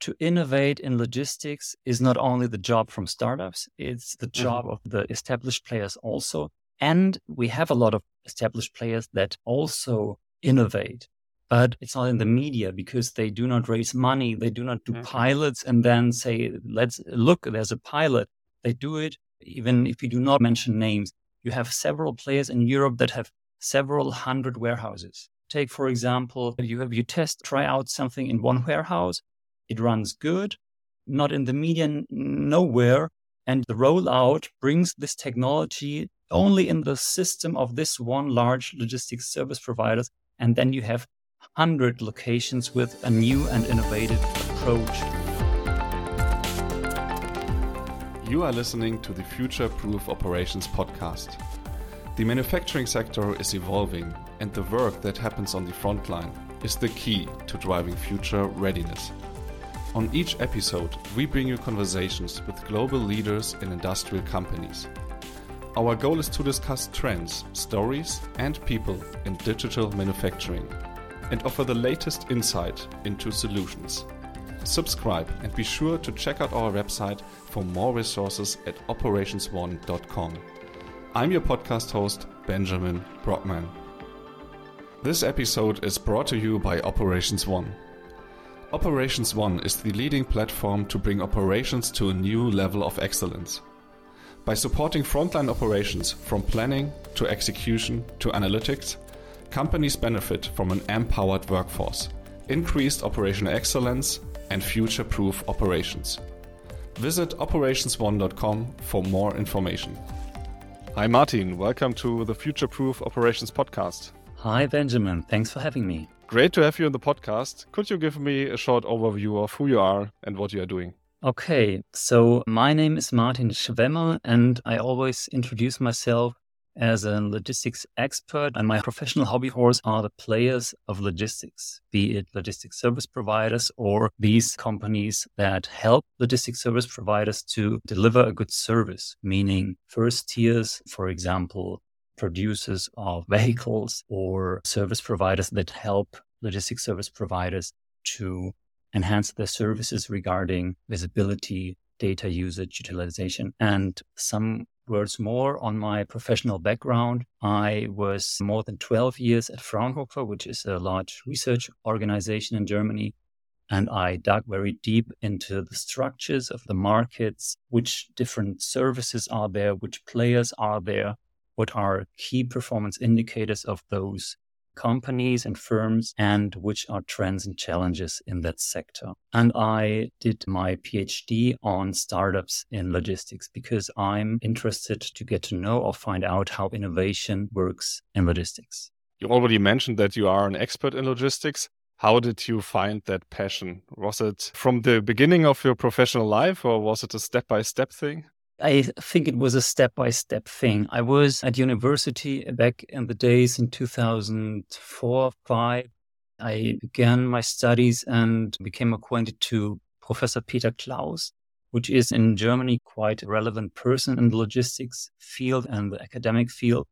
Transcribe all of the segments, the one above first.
to innovate in logistics is not only the job from startups, it's the Mm-hmm. job of the established players also. And we have a lot of established players that also innovate, but it's not in the media because they do not raise money. They do not do Okay. pilots and then say, let's look, there's a pilot. They do it even if you do not mention names. You have several players in Europe that have several hundred warehouses. Take, for example, you have, you test, try out something in one warehouse. It runs good, not in the media, nowhere. And the rollout brings this technology only in the system of this one large logistics service providers. And then you have 100 locations with a new and innovative approach. You are listening to the Future Proof Operations podcast. The manufacturing sector is evolving, and the work that happens on the front line is the key to driving future readiness. On each episode, we bring you conversations with global leaders in industrial companies. Our goal is to discuss trends, stories, and people in digital manufacturing and offer the latest insight into solutions. Subscribe and be sure to check out our website for more resources at operations1.com. I'm your podcast host, Benjamin Brockman. This episode is brought to you by Operations One. Operations One is the leading platform to bring operations to a new level of excellence. By supporting frontline operations from planning to execution to analytics, companies benefit from an empowered workforce, increased operational excellence, and future proof operations. Visit operations1.com for more information. Hi, Martin. Welcome to the Future Proof Operations podcast. Hi, Benjamin. Thanks for having me. Great to have you on the podcast. Could you give me a short overview of who you are and what you are doing? Okay, so my name is Martin Schwemmer, and I always introduce myself as a logistics expert. And my professional hobby horse are the players of logistics, be it logistics service providers or these companies that help logistics service providers to deliver a good service, meaning first tiers, for example, producers of vehicles or service providers that help logistics service providers to enhance their services regarding visibility, data usage, utilization, and some words more on my professional background. I was more than 12 years at Fraunhofer, which is a large research organization in Germany. And I dug very deep into the structures of the markets, which different services are there, which players are there, what are key performance indicators of those companies and firms and which are trends and challenges in that sector. And I did my PhD on startups in logistics because I'm interested to get to know or find out how innovation works in logistics. You already mentioned that you are an expert in logistics. How did you find that passion? Was it from the beginning of your professional life or was it a step by step thing? I think it was a step by step thing. I was at university back in the days in 2004, 5. I began my studies and became acquainted to Professor Peter Klaus, which is in Germany quite a relevant person in the logistics field and the academic field.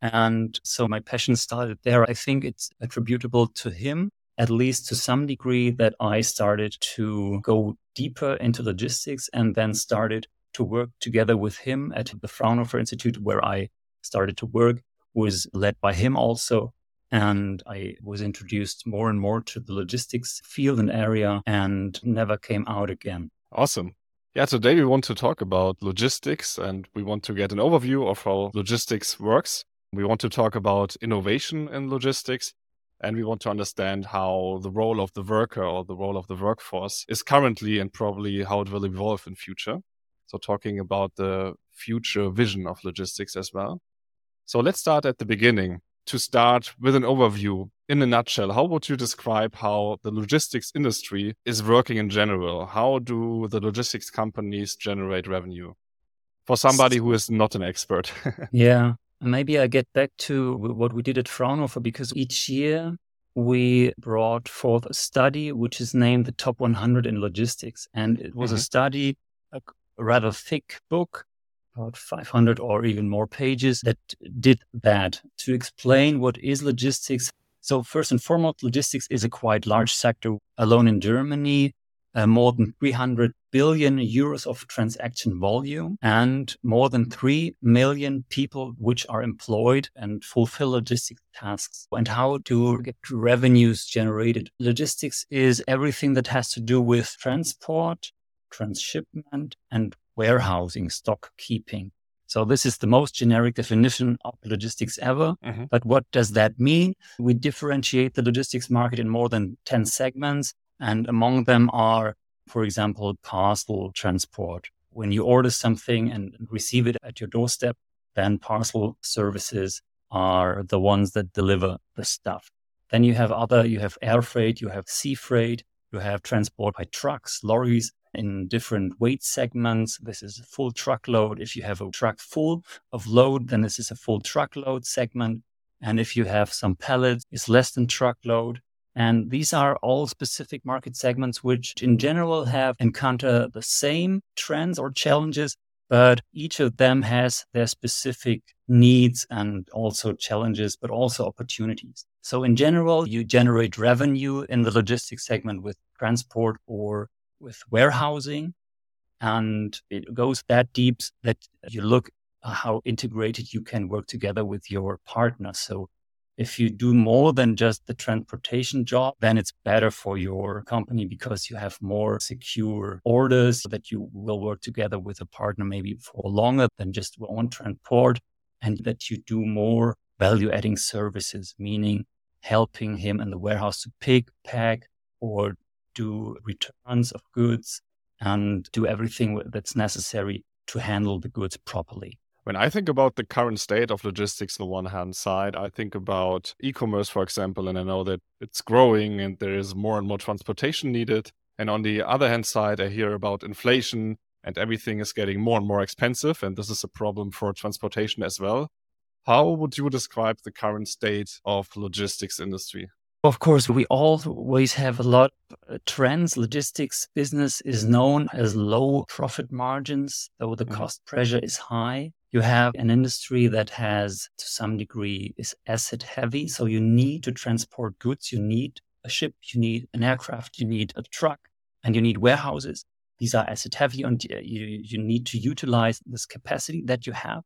And so my passion started there. I think it's attributable to him, at least to some degree, that I started to go deeper into logistics and then started to work together with him at the Fraunhofer Institute, where I started to work, was led by him also. And I was introduced more and more to the logistics field and area and never came out again. Awesome. Yeah, today we want to talk about logistics and we want to get an overview of how logistics works. We want to talk about innovation in logistics and we want to understand how the role of the worker or the role of the workforce is currently and probably how it will evolve in future. So talking about the future vision of logistics as well. So let's start at the beginning. To start with an overview, in a nutshell, how would you describe how the logistics industry is working in general? How do the logistics companies generate revenue? For somebody who is not an expert. yeah. Maybe I get back to what we did at Fraunhofer because each year we brought forth a study which is named the top 100 in logistics. And it was mm-hmm. a study, a rather thick book, about 500 or even more pages that did that to explain what is logistics. So first and foremost, logistics is a quite large sector. Alone in Germany, uh, more than 300 billion euros of transaction volume and more than 3 million people which are employed and fulfill logistics tasks and how to get revenues generated. Logistics is everything that has to do with transport, transshipment and warehousing, stock keeping. So this is the most generic definition of logistics ever. Mm-hmm. But what does that mean? We differentiate the logistics market in more than 10 segments. And among them are, for example, parcel transport. When you order something and receive it at your doorstep, then parcel services are the ones that deliver the stuff. Then you have other, you have air freight, you have sea freight, you have transport by trucks, lorries, in different weight segments. This is a full truckload. If you have a truck full of load, then this is a full truckload segment. And if you have some pallets, it's less than truckload. And these are all specific market segments, which in general have encountered the same trends or challenges, but each of them has their specific needs and also challenges, but also opportunities. So in general, you generate revenue in the logistics segment with transport or with warehousing. And it goes that deep that you look how integrated you can work together with your partner. So if you do more than just the transportation job, then it's better for your company because you have more secure orders that you will work together with a partner maybe for longer than just one transport and that you do more value adding services, meaning helping him in the warehouse to pick, pack, or do returns of goods and do everything that's necessary to handle the goods properly. When I think about the current state of logistics on the one hand side, I think about e commerce, for example, and I know that it's growing and there is more and more transportation needed. And on the other hand side, I hear about inflation and everything is getting more and more expensive. And this is a problem for transportation as well. How would you describe the current state of logistics industry? Of course, we always have a lot of trends. Logistics business is known as low profit margins, though the mm-hmm. cost pressure is high. You have an industry that has, to some degree, is asset heavy. So you need to transport goods. You need a ship, you need an aircraft, you need a truck, and you need warehouses. These are asset heavy, and you, you need to utilize this capacity that you have.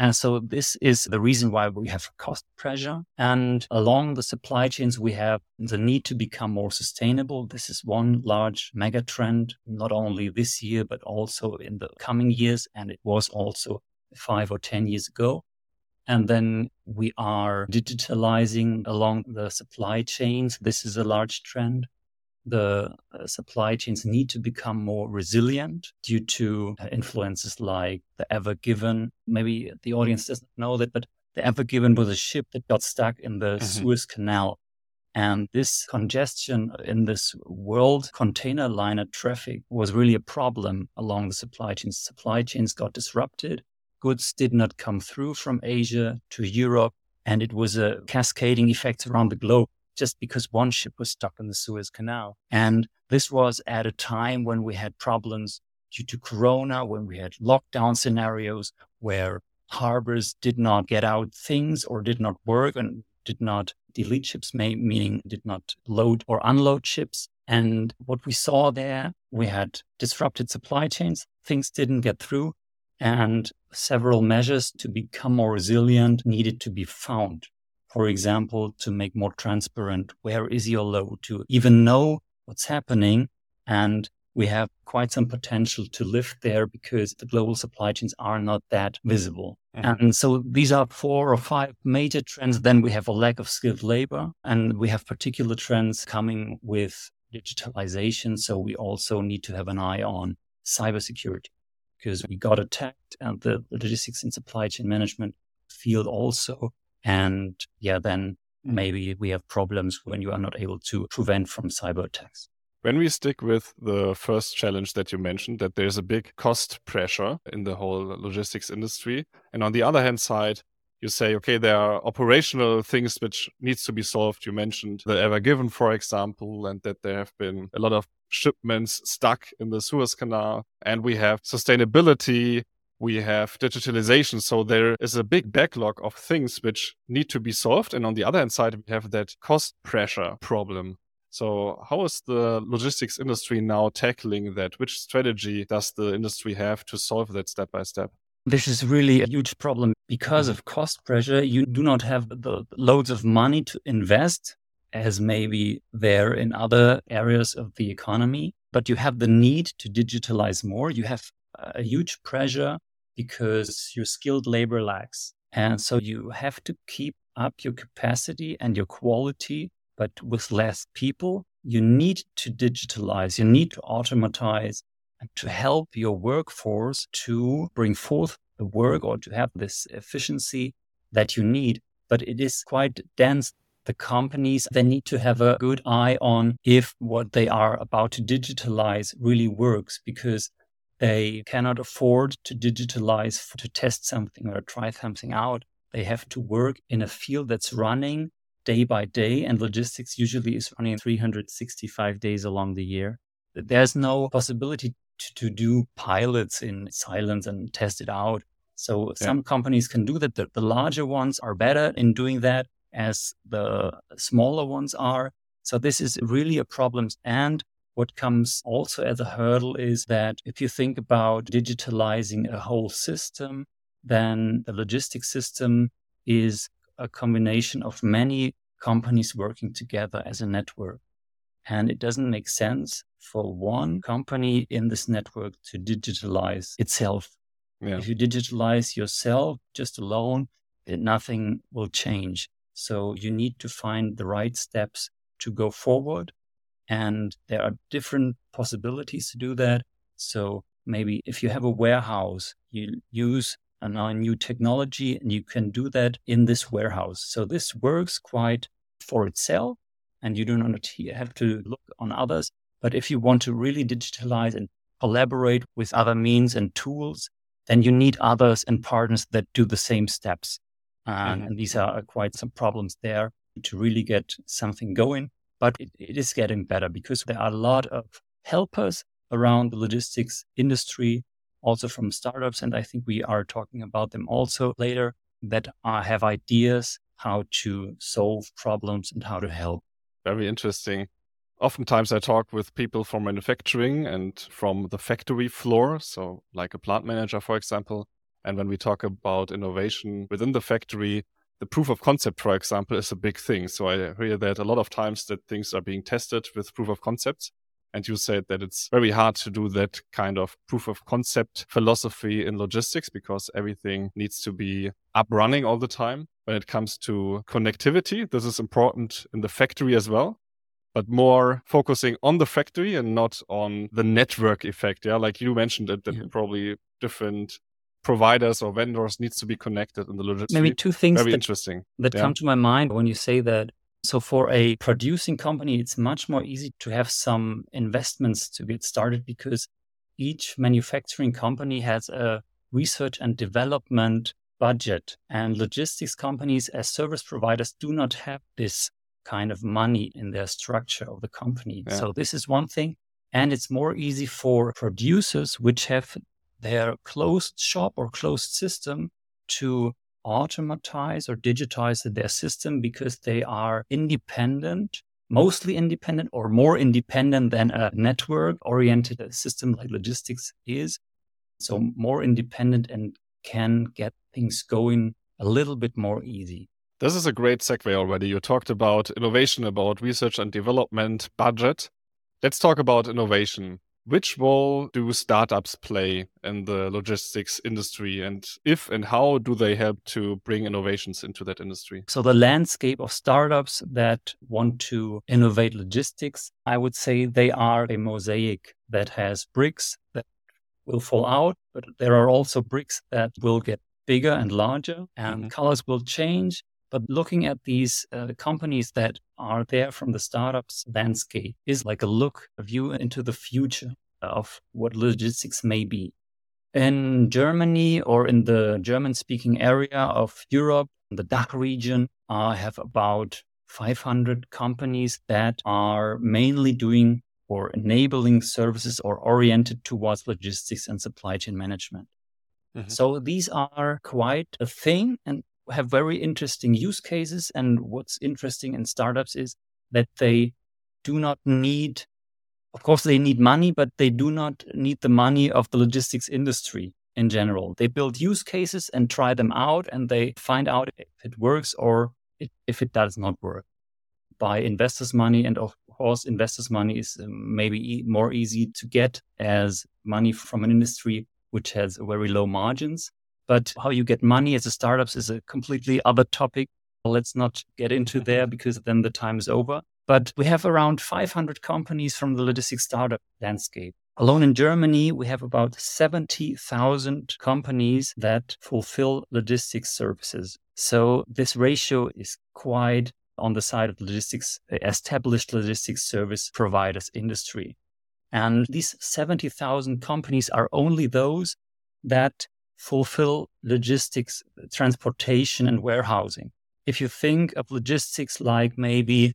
And so this is the reason why we have cost pressure. And along the supply chains, we have the need to become more sustainable. This is one large mega trend, not only this year, but also in the coming years. And it was also five or 10 years ago. And then we are digitalizing along the supply chains. This is a large trend the uh, supply chains need to become more resilient due to uh, influences like the Ever Given. Maybe the audience doesn't know that, but the Ever Given was a ship that got stuck in the mm-hmm. Suez Canal. And this congestion in this world container liner traffic was really a problem along the supply chains. Supply chains got disrupted. Goods did not come through from Asia to Europe. And it was a cascading effect around the globe just because one ship was stuck in the Suez Canal. And this was at a time when we had problems due to Corona, when we had lockdown scenarios where harbors did not get out things or did not work and did not delete ships, meaning did not load or unload ships. And what we saw there, we had disrupted supply chains. Things didn't get through and several measures to become more resilient needed to be found for example, to make more transparent where is your load, to even know what's happening. And we have quite some potential to lift there because the global supply chains are not that visible. Mm-hmm. And so these are four or five major trends. Then we have a lack of skilled labor and we have particular trends coming with digitalization. So we also need to have an eye on cybersecurity because we got attacked and the logistics and supply chain management field also and yeah, then mm. maybe we have problems when you are not able to prevent from cyber attacks. When we stick with the first challenge that you mentioned, that there's a big cost pressure in the whole logistics industry. And on the other hand side, you say, okay, there are operational things which needs to be solved. You mentioned the Ever Given, for example, and that there have been a lot of shipments stuck in the Suez Canal. And we have sustainability we have digitalization. So there is a big backlog of things which need to be solved. And on the other hand side, we have that cost pressure problem. So, how is the logistics industry now tackling that? Which strategy does the industry have to solve that step by step? This is really a huge problem because of cost pressure. You do not have the loads of money to invest as maybe there in other areas of the economy, but you have the need to digitalize more. You have a huge pressure because your skilled labor lacks. And so you have to keep up your capacity and your quality, but with less people. You need to digitalize, you need to automatize and to help your workforce to bring forth the work or to have this efficiency that you need. But it is quite dense. The companies, they need to have a good eye on if what they are about to digitalize really works because they cannot afford to digitalize to test something or try something out. They have to work in a field that's running day by day, and logistics usually is running 365 days along the year. There's no possibility to, to do pilots in silence and test it out. So yeah. some companies can do that. The, the larger ones are better in doing that as the smaller ones are. So this is really a problem. And what comes also as a hurdle is that if you think about digitalizing a whole system, then the logistics system is a combination of many companies working together as a network. And it doesn't make sense for one company in this network to digitalize itself. Yeah. If you digitalize yourself just alone, nothing will change. So you need to find the right steps to go forward and there are different possibilities to do that. So maybe if you have a warehouse, you use a new technology and you can do that in this warehouse. So this works quite for itself and you do not have to look on others. But if you want to really digitalize and collaborate with other means and tools, then you need others and partners that do the same steps. And, mm-hmm. and these are quite some problems there to really get something going but it, it is getting better because there are a lot of helpers around the logistics industry, also from startups. And I think we are talking about them also later that are, have ideas how to solve problems and how to help. Very interesting. Oftentimes, I talk with people from manufacturing and from the factory floor. So, like a plant manager, for example. And when we talk about innovation within the factory, the proof of concept, for example, is a big thing. So I hear that a lot of times that things are being tested with proof of concepts. And you said that it's very hard to do that kind of proof of concept philosophy in logistics because everything needs to be up running all the time. When it comes to connectivity, this is important in the factory as well, but more focusing on the factory and not on the network effect. Yeah. Like you mentioned it, that yeah. probably different providers or vendors needs to be connected in the logistics. Maybe two things very that, interesting that yeah. come to my mind when you say that. So for a producing company, it's much more easy to have some investments to get started because each manufacturing company has a research and development budget and logistics companies as service providers do not have this kind of money in their structure of the company. Yeah. So this is one thing. And it's more easy for producers, which have their closed shop or closed system to automatize or digitize their system because they are independent, mostly independent or more independent than a network oriented system like logistics is. So more independent and can get things going a little bit more easy. This is a great segue already. You talked about innovation, about research and development budget. Let's talk about innovation. Which role do startups play in the logistics industry, and if and how do they help to bring innovations into that industry? So, the landscape of startups that want to innovate logistics, I would say they are a mosaic that has bricks that will fall out, but there are also bricks that will get bigger and larger, and mm-hmm. colors will change, but looking at these uh, companies that are there from the startups landscape is like a look, a view into the future of what logistics may be. In Germany or in the German speaking area of Europe, the DACH region, I have about 500 companies that are mainly doing or enabling services or oriented towards logistics and supply chain management. Mm-hmm. So these are quite a thing and have very interesting use cases. And what's interesting in startups is that they do not need, of course, they need money, but they do not need the money of the logistics industry in general. They build use cases and try them out and they find out if it works or if it does not work by investors' money. And of course, investors' money is um, maybe more easy to get as money from an industry which has very low margins. But how you get money as a startups is a completely other topic. Let's not get into there because then the time is over. But we have around 500 companies from the logistics startup landscape. Alone in Germany, we have about 70,000 companies that fulfill logistics services. So this ratio is quite on the side of logistics, established logistics service providers industry. And these 70,000 companies are only those that fulfill logistics, transportation and warehousing. If you think of logistics like maybe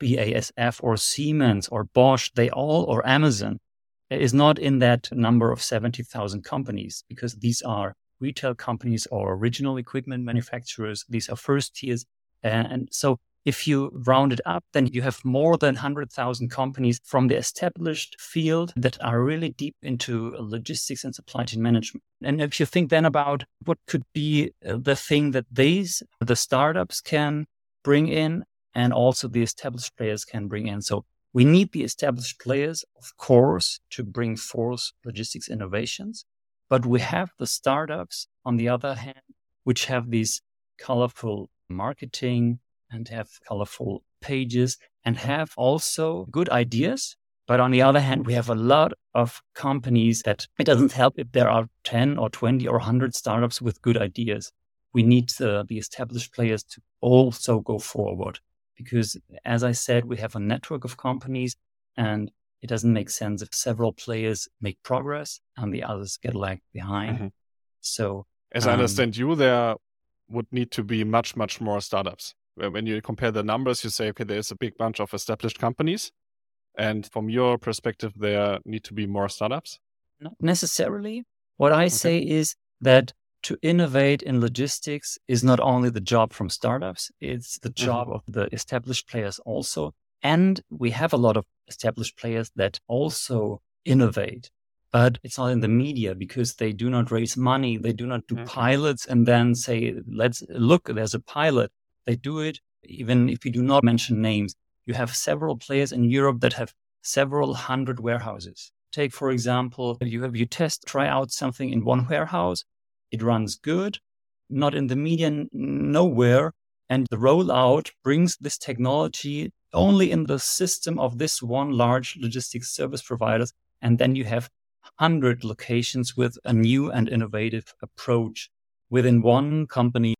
BASF or Siemens or Bosch, they all, or Amazon, is not in that number of 70,000 companies because these are retail companies or original equipment manufacturers. These are first tiers. And so if you round it up, then you have more than 100,000 companies from the established field that are really deep into logistics and supply chain management. And if you think then about what could be uh, the thing that these, the startups can bring in and also the established players can bring in. So we need the established players, of course, to bring forth logistics innovations. But we have the startups, on the other hand, which have these colorful marketing and have colorful pages and have also good ideas. But on the other hand, we have a lot of companies that it doesn't help if there are 10 or 20 or 100 startups with good ideas. We need the, the established players to also go forward because as I said, we have a network of companies and it doesn't make sense if several players make progress and the others get lagged behind. Mm-hmm. So, as um, I understand you, there would need to be much, much more startups. When you compare the numbers, you say, okay, there's a big bunch of established companies. And from your perspective, there need to be more startups? Not necessarily. What I okay. say is that to innovate in logistics is not only the job from startups, it's the mm-hmm. job mm-hmm. of the established players also. And we have a lot of established players that also innovate, but it's not in the media because they do not raise money. They do not do mm-hmm. pilots and then say, let's look, there's a pilot. They do it even if you do not mention names. You have several players in Europe that have several hundred warehouses. Take, for example, you have, you test, try out something in one warehouse it runs good, not in the media, nowhere. And the rollout brings this technology only in the system of this one large logistics service providers. And then you have 100 locations with a new and innovative approach within one company.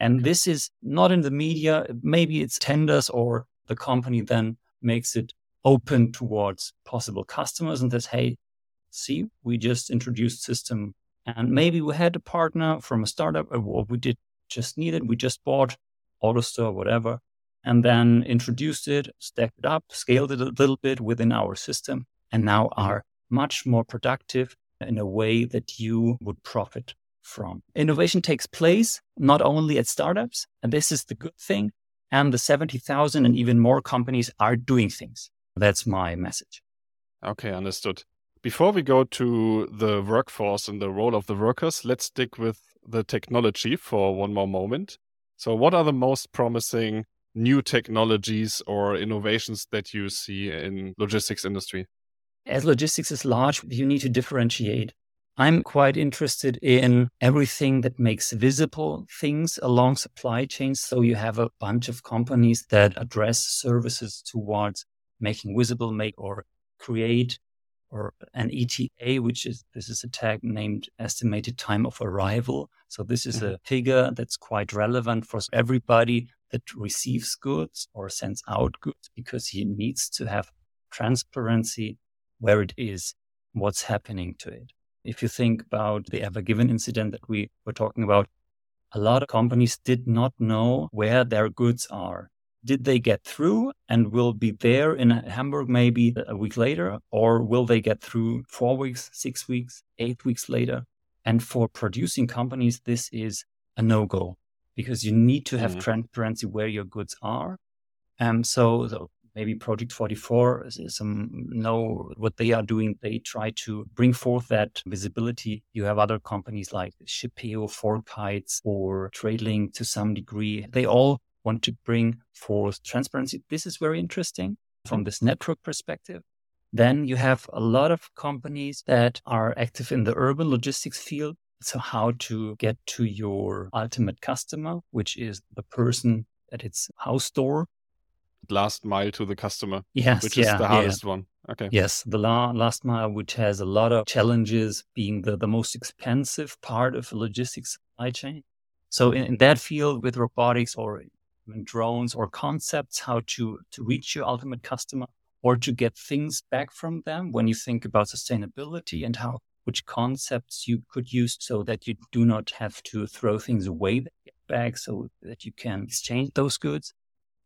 And this is not in the media. Maybe it's tenders or the company then makes it open towards possible customers and says, Hey, see, we just introduced system and maybe we had a partner from a startup, or we did just need it. We just bought AutoStore, whatever, and then introduced it, stacked it up, scaled it a little bit within our system, and now mm-hmm. are much more productive in a way that you would profit from. Innovation takes place not only at startups, and this is the good thing, and the 70,000 and even more companies are doing things. That's my message. Okay, understood. Before we go to the workforce and the role of the workers, let's stick with the technology for one more moment. So, what are the most promising new technologies or innovations that you see in logistics industry? As logistics is large, you need to differentiate. I'm quite interested in everything that makes visible things along supply chains. So you have a bunch of companies that address services towards making visible, make or create or an ETA, which is this is a tag named estimated time of arrival. So this is mm-hmm. a figure that's quite relevant for everybody that receives goods or sends out goods because he needs to have transparency where it is, what's happening to it. If you think about the Ever Given incident that we were talking about, a lot of companies did not know where their goods are did they get through and will be there in Hamburg maybe a week later? Or will they get through four weeks, six weeks, eight weeks later? And for producing companies, this is a no go because you need to have mm transparency where your goods are. Um, so, so maybe Project 44, some know what they are doing. They try to bring forth that visibility. You have other companies like Shippeo, FourKites, or TradeLens to some degree. They all want to bring forth transparency. This is very interesting from this network perspective. Then you have a lot of companies that are active in the urban logistics field. So how to get to your ultimate customer, which is the person at its house door last mile to the customer. Yes, which yeah, is the hardest yeah. one. Okay. Yes, the la- last mile, which has a lot of challenges, being the, the most expensive part of the logistics supply chain. So in, in that field, with robotics or drones or concepts, how to to reach your ultimate customer or to get things back from them, when you think about sustainability and how which concepts you could use so that you do not have to throw things away back so that you can exchange those goods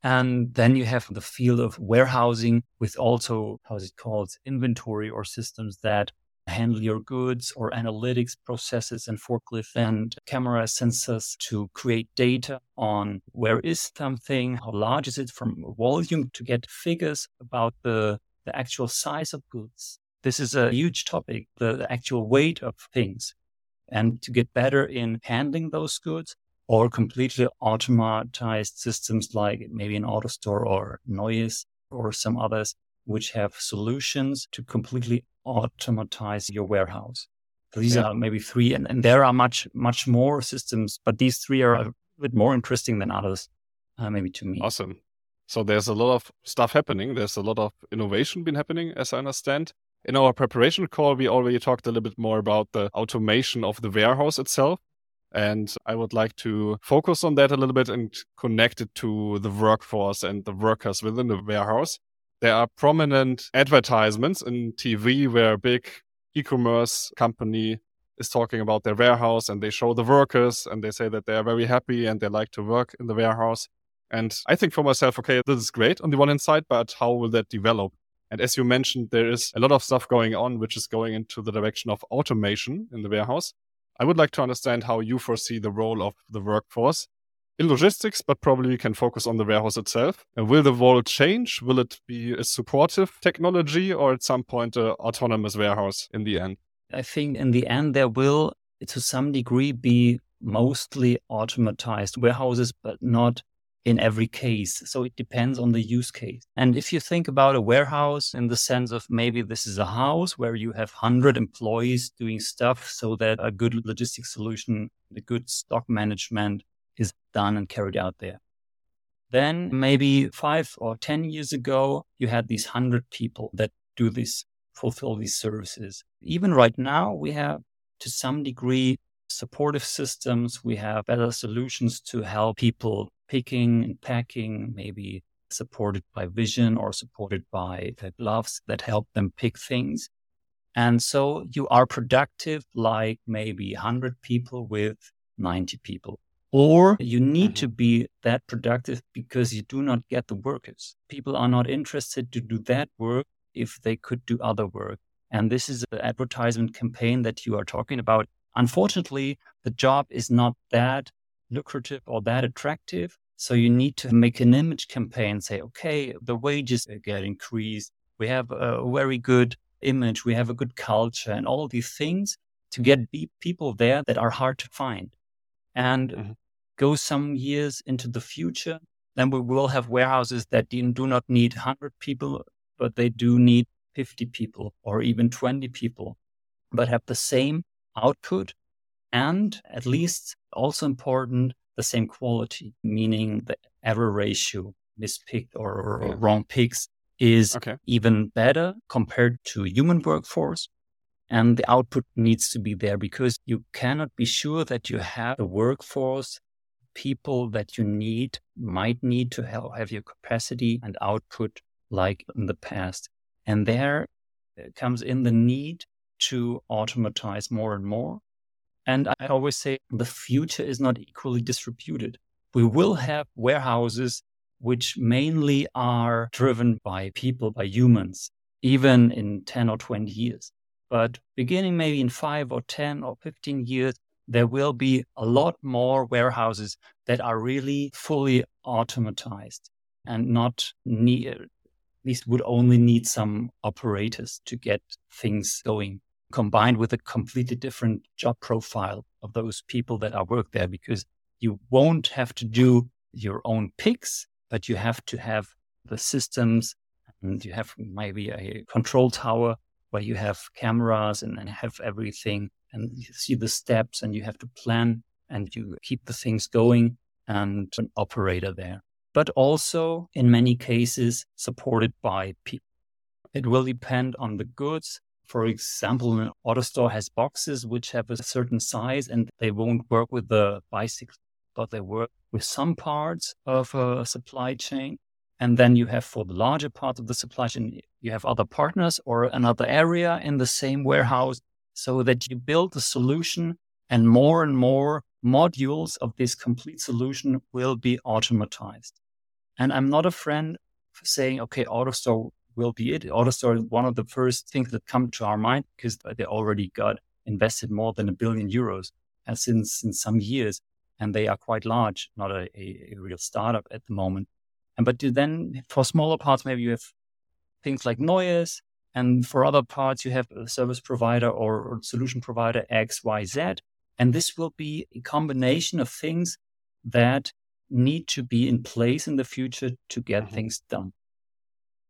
and then you have the field of warehousing with also, how's it called, inventory or systems that handle your goods or analytics processes and forklift and camera sensors to create data on where is something, how large is it from volume to get figures about the, the actual size of goods. This is a huge topic, the, the actual weight of things. And to get better in handling those goods, or completely automatized systems like maybe an AutoStore or Neues or some others, which have solutions to completely automatize your warehouse. So these yeah. are maybe three, and, and there are much, much more systems, but these three are a bit more interesting than others, uh, maybe to me. Awesome. So there's a lot of stuff happening. There's a lot of innovation been happening, as I understand. In our preparation call, we already talked a little bit more about the automation of the warehouse itself. And I would like to focus on that a little bit and connect it to the workforce and the workers within the warehouse. There are prominent advertisements in TV where a big e-commerce company is talking about their warehouse and they show the workers and they say that they are very happy and they like to work in the warehouse. And I think for myself, okay, this is great on the one hand side, but how will that develop? And as you mentioned, there is a lot of stuff going on, which is going into the direction of automation in the warehouse. I would like to understand how you foresee the role of the workforce in logistics, but probably we can focus on the warehouse itself. And will the role change? Will it be a supportive technology or at some point an autonomous warehouse in the end? I think in the end, there will, to some degree, be mostly automatized warehouses, but not in every case. So it depends on the use case. And if you think about a warehouse in the sense of maybe this is a house where you have 100 employees doing stuff so that a good logistics solution, the good stock management is done and carried out there. Then maybe five or 10 years ago, you had these 100 people that do this, fulfill these services. Even right now, we have to some degree supportive systems. We have better solutions to help people picking and packing, maybe supported by vision or supported by the gloves that help them pick things. And so you are productive like maybe 100 people with 90 people. Or you need mm-hmm. to be that productive because you do not get the workers. People are not interested to do that work if they could do other work. And this is the advertisement campaign that you are talking about. Unfortunately, the job is not that lucrative or that attractive. So you need to make an image campaign, say, okay, the wages get increased. We have a very good image. We have a good culture and all these things to get people there that are hard to find. And mm-hmm. go some years into the future, then we will have warehouses that do not need 100 people, but they do need 50 people or even 20 people, but have the same output and at least also important, the same quality, meaning the error ratio, mispicked or, yeah. wrong picks is okay. even better compared to human workforce. And the output needs to be there because you cannot be sure that you have the workforce people that you need, might need to have your capacity and output like in the past. And there comes in the need to automatize more and more and I always say the future is not equally distributed. We will have warehouses which mainly are driven by people, by humans, even in 10 or 20 years. But beginning maybe in five or 10 or 15 years, there will be a lot more warehouses that are really fully automatized and not near, at least would only need some operators to get things going combined with a completely different job profile of those people that are work there because you won't have to do your own picks, but you have to have the systems and you have maybe a control tower where you have cameras and, and have everything and you see the steps and you have to plan and you keep the things going and an operator there. But also in many cases supported by people. It will depend on the goods. For example, an AutoStore has boxes which have a certain size and they won't work with the bicycle, but they work with some parts of a supply chain. And then you have for the larger part of the supply chain, you have other partners or another area in the same warehouse so that you build a solution and more and more modules of this complete solution will be automatized. And I'm not a friend of saying, okay, AutoStore will be it. AutoStore is one of the first things that come to our mind because they already got invested more than a billion euros since, since some years. And they are quite large, not a, a, a real startup at the moment. And but then for smaller parts, maybe you have things like Neues and for other parts, you have a service provider or, or solution provider X, Y, Z. And this will be a combination of things that need to be in place in the future to get mm-hmm. things done.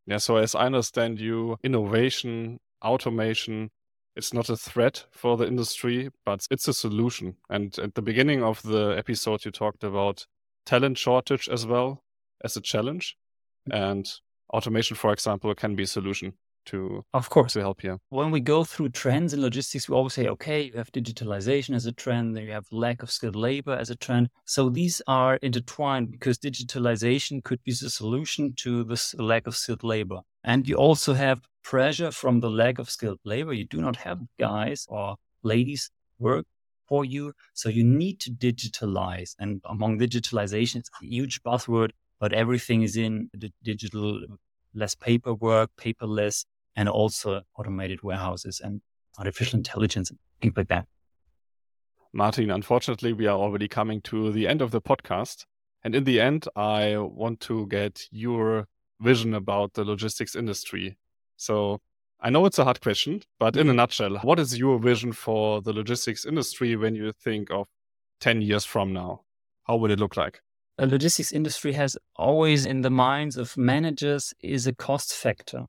Yeah. So as I understand you, innovation, automation, it's not a threat for the industry, but it's a solution. And at the beginning of the episode, you talked about talent shortage as well as a challenge. Mm-hmm. And automation, for example, can be a solution to of course. to help you. When we go through trends in logistics we always say okay you have digitalization as a trend then you have lack of skilled labor as a trend. So these are intertwined because digitalization could be the solution to this lack of skilled labor. And you also have pressure from the lack of skilled labor. You do not have guys or ladies work for you. So you need to digitalize. And among digitalization it's a huge buzzword but everything is in the digital less paperwork, paperless, and also automated warehouses and artificial intelligence and things like that. Martin, unfortunately, we are already coming to the end of the podcast. And in the end, I want to get your vision about the logistics industry. So I know it's a hard question, but in a nutshell, what is your vision for the logistics industry when you think of 10 years from now? How would it look like? The logistics industry has always in the minds of managers is a cost factor.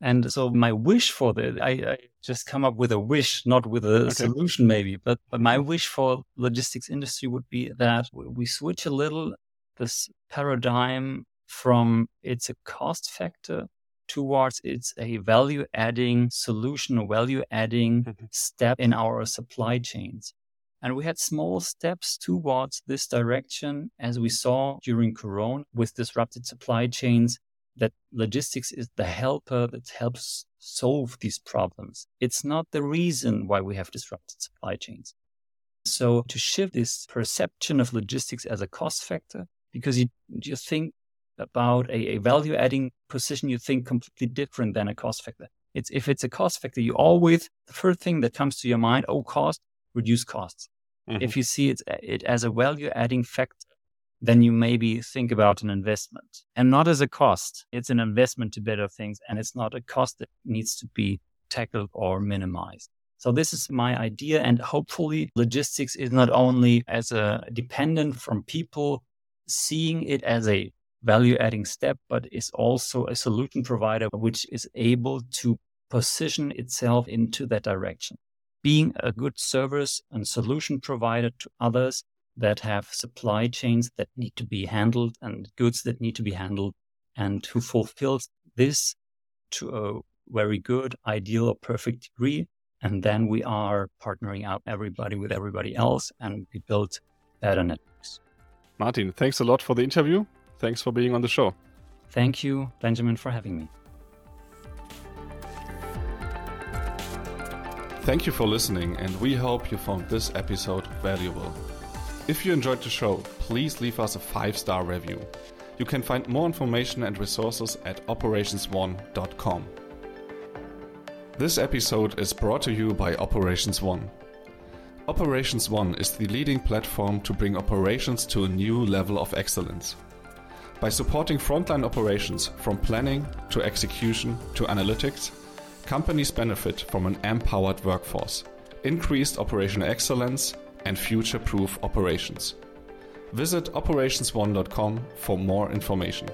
And so my wish for the, I, I just come up with a wish, not with a okay. solution maybe, but, but my wish for logistics industry would be that we switch a little this paradigm from it's a cost factor towards it's a value adding solution, value adding mm-hmm. step in our supply chains. And we had small steps towards this direction, as we saw during Corona with disrupted supply chains that logistics is the helper that helps solve these problems. It's not the reason why we have disrupted supply chains. So to shift this perception of logistics as a cost factor, because you, you think about a, a value adding position, you think completely different than a cost factor. It's if it's a cost factor, you always the first thing that comes to your mind, oh, cost, reduce costs. Mm-hmm. If you see it, it as a value adding factor, then you maybe think about an investment and not as a cost. It's an investment to better things and it's not a cost that needs to be tackled or minimized. So this is my idea. And hopefully logistics is not only as a dependent from people seeing it as a value adding step, but is also a solution provider which is able to position itself into that direction. Being a good service and solution provider to others that have supply chains that need to be handled and goods that need to be handled and who fulfills this to a very good, ideal, or perfect degree. And then we are partnering out everybody with everybody else and we build better networks. Martin, thanks a lot for the interview. Thanks for being on the show. Thank you, Benjamin, for having me. Thank you for listening, and we hope you found this episode valuable. If you enjoyed the show, please leave us a 5 star review. You can find more information and resources at operations1.com. This episode is brought to you by Operations One. Operations One is the leading platform to bring operations to a new level of excellence. By supporting frontline operations from planning to execution to analytics, companies benefit from an empowered workforce, increased operational excellence, and future proof operations. Visit operations1.com for more information.